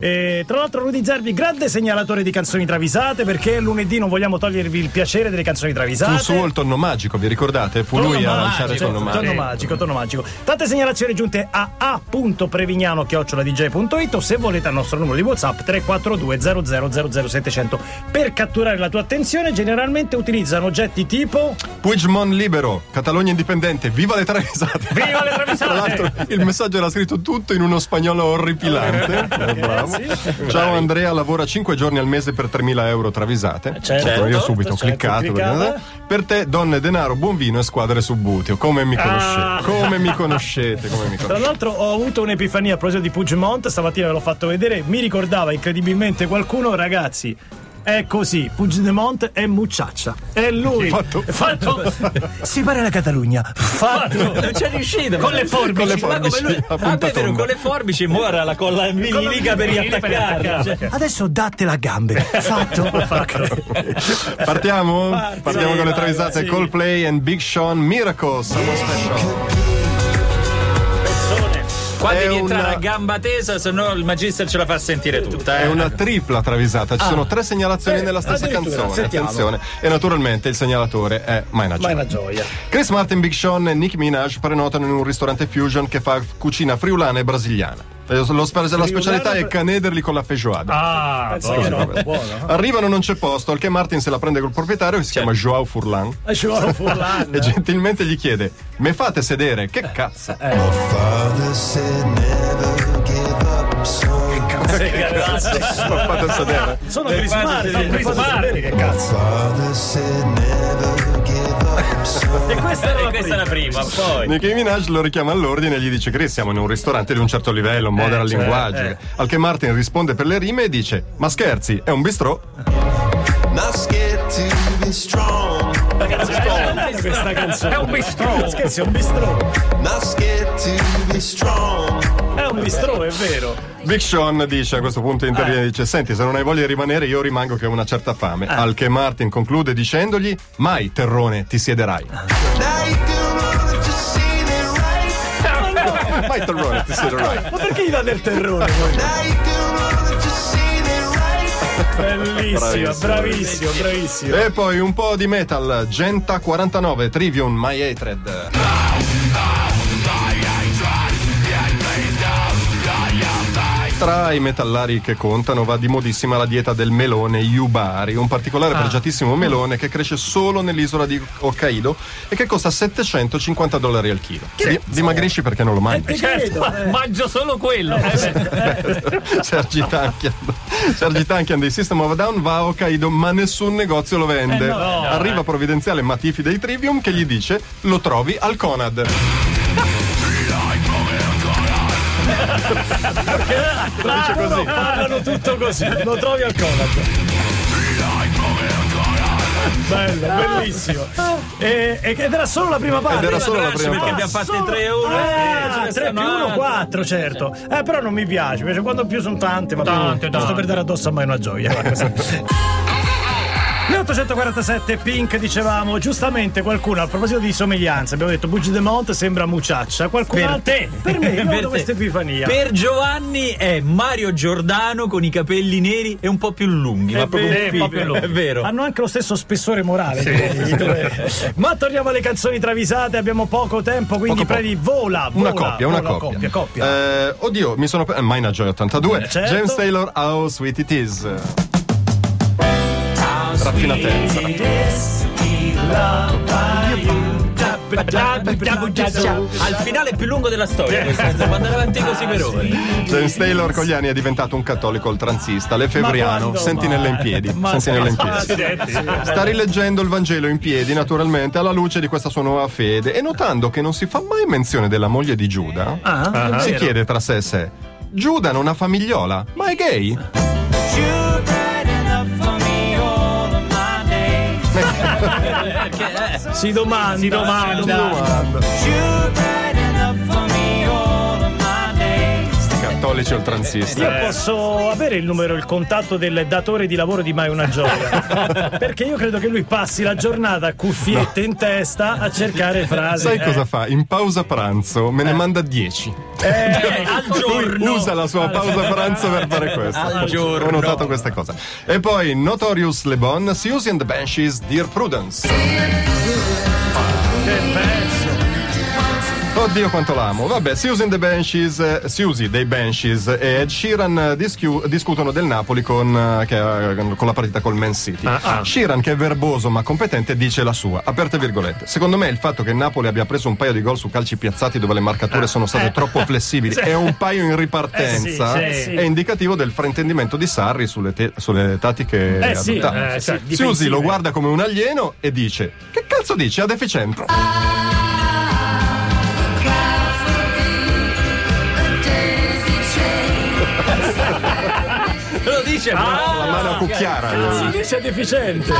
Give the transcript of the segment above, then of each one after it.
E, tra l'altro Rudy Zerbi, grande segnalatore di canzoni travisate perché lunedì non vogliamo togliervi il piacere delle canzoni travisate. Fu suo il tonno magico, vi ricordate? Fu lui a lanciare il tonno magico. Tonno magico, tonno magico. Tante segnalazioni giunte a a.prevignano.it o se volete al nostro numero di WhatsApp 342 00 700 per catturare la tua attenzione. Generalmente utilizzano oggetti tipo Puigmont libero, Catalogna indipendente, viva le travisate! Viva le travisate! Tra l'altro il messaggio era scritto tutto in uno spagnolo orripilante. Eh, bravo. Sì. Ciao Andrea, lavora 5 giorni al mese per 3.000 euro travisate. Certo. Io subito ho Certo, cliccato. perché- Per te, donne, denaro, buon vino e squadre su buteo. Come mi conoscete? Ah. Come mi conoscete? Come mi Tra conoscete? l'altro ho avuto un'epifania a proposito di Puigmont, stamattina ve l'ho fatto vedere, mi ricordava incredibilmente qualcuno, ragazzi. È così, Puigdemont è mucciaccia. È lui. Fatto. Fatto. si pare la Catalogna. Fatto. Non c'è riuscito. Con le forbici. Con le Ma come forbici, lui, ah, vero, con le forbici muore la colla vinilica per riattaccarla. Cioè, Adesso dattela a gambe. Fatto. Partiamo? Parti. Partiamo Sì, con le travisate sì. Coldplay and Big Sean Miracle Summer Special. Qua È devi una- entrare a gamba tesa, se no il magister ce la fa sentire tutta. Eh. È una tripla travisata, ci sono tre segnalazioni Eh, nella stessa canzone. sentiamo. Attenzione. E naturalmente il segnalatore è Maina Ma è una Joy. gioia. Chris Martin, Big Sean e Nicki Minaj prenotano in un ristorante fusion che fa cucina friulana e brasiliana. Eh, lo spe- la specialità è canederli con la feijoada. Ah, Così, buono, vabbè. buono. Arrivano, non c'è posto, al che Martin se la prende col proprietario che si chiama Joao Furlan. Eh, vuole Furlan. E gentilmente gli chiede: Me fate sedere? Che cazzo? Father said never give up, son. Ma fate sedere? Sono Chris Martin, Chris Martin. che cazzo. E questa era la questa è la prima. prima, poi. Nicki Minaj lo richiama all'ordine e gli dice: Chris, siamo in un ristorante di un certo livello, modera il cioè, linguaggio. eh. Al che Martin risponde per le rime e dice: Ma scherzi, è un bistrò? Not scared to be strong. Ragazzi, è bella questa canzone. È un bistrò. Scherzi, è un bistrò. Not scared to be strong. Un bistrò, è vero. Big Sean dice a questo punto Eh. interviene e dice: Senti, se non hai voglia di rimanere, io rimango che ho una certa fame. Eh. Al che Martin conclude dicendogli: Mai, terrone, ti siederai. Mai, terrone, ti siederai. Ma perché gli dà del right. Bellissimo, Bravissimo. bravissimo, bravissimo. E poi un po' di metal, Genta 49, Trivium, My Hatred. Tra i metallari che contano va di modissima la dieta del melone Yubari, un particolare pregiatissimo melone che cresce solo nell'isola di Hokkaido e che costa 750 dollari al chilo. Di- dimagrisci perché non lo mangi. Ti credo. eh. Mangio solo quello. Sergi Tankian Sergi Tankian dei System of a Down va a Hokkaido ma nessun negozio lo vende Eh no. arriva provvidenziale Matifi dei Trivium che gli dice lo trovi al Conad Ah, no, parlano tutto così. Lo trovi al Conad. Bello, bellissimo. E, ed era solo la prima parte. Ed era solo la prima perché parte. abbiamo fatto Solo- in 3 ore. Ah, eh, 3 più 1, 4, certo. Eh, però non mi piace. Invece quando più sono tante, ma Tante, più, tante. per dare addosso a me una gioia. Va, così. 1847 Pink dicevamo giustamente qualcuno a proposito di somiglianze abbiamo detto Bugi de Mont sembra muciaccia qualcun Per altro te. per me io Per questa epifania Per Giovanni è Mario Giordano con i capelli neri e un po' più lunghi. È ma proprio vero, un po' più lunghi. È vero. hanno anche lo stesso spessore morale due. ma torniamo alle canzoni travisate abbiamo poco tempo quindi Poco, poco. prendi vola, vola una coppia una vola, coppia coppia, coppia. Eh, oddio mi sono per... Mina Joy 82 Eh, certo. James Taylor How Sweet It Is raffinatezza Al finale più lungo della storia. Può andare avanti così per ore. James Taylor con gli anni è diventato un cattolico oltranzista lefebvriano quando sentinella in piedi sentinella in piedi. Sta rileggendo il Vangelo in piedi, naturalmente, alla luce di questa sua nuova fede e notando che non si fa mai menzione della moglie di Giuda, Ah, si chiede tra sé e sé: Giuda non ha famigliola, ma è gay? Si domanda si domanda cattolici oltranzisti. Io posso avere il numero, il contatto del datore di lavoro di Mai una Gioia. Perché io credo che lui passi la giornata a cuffiette in testa a cercare frasi. Sai Eh. cosa fa? In pausa pranzo me ne manda 10. Eh, al giorno. Usa la sua pausa pranzo per fare questo. Al giorno. Ho notato questa cosa. E poi Notorious Le Bon, Susie and the Banshees, Dear Prudence. Oddio quanto l'amo. Vabbè, Susie the Banshees, eh, Susie dei Banshees e Ed Sheeran eh, dischiu- discutono del Napoli con, eh, che, con la partita col Man City. ah. Sheeran, che è verboso ma competente, dice la sua. Aperte virgolette. Secondo me il fatto che il Napoli abbia preso un paio di gol su calci piazzati dove le marcature sono state troppo flessibili Sì. e un paio in ripartenza Eh sì, sì. è indicativo del fraintendimento di Sarri sulle, te- sulle tattiche Eh sì, adottate. eh, sì, Susie lo guarda come un alieno e dice: Che cazzo dici? Ha deficiente. Dice Ah, La mano a cucchiara. Si dice deficiente.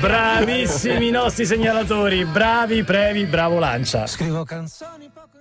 Bravissimi i nostri segnalatori, bravi, previ, bravo Lancia. Scrivo canzoni poco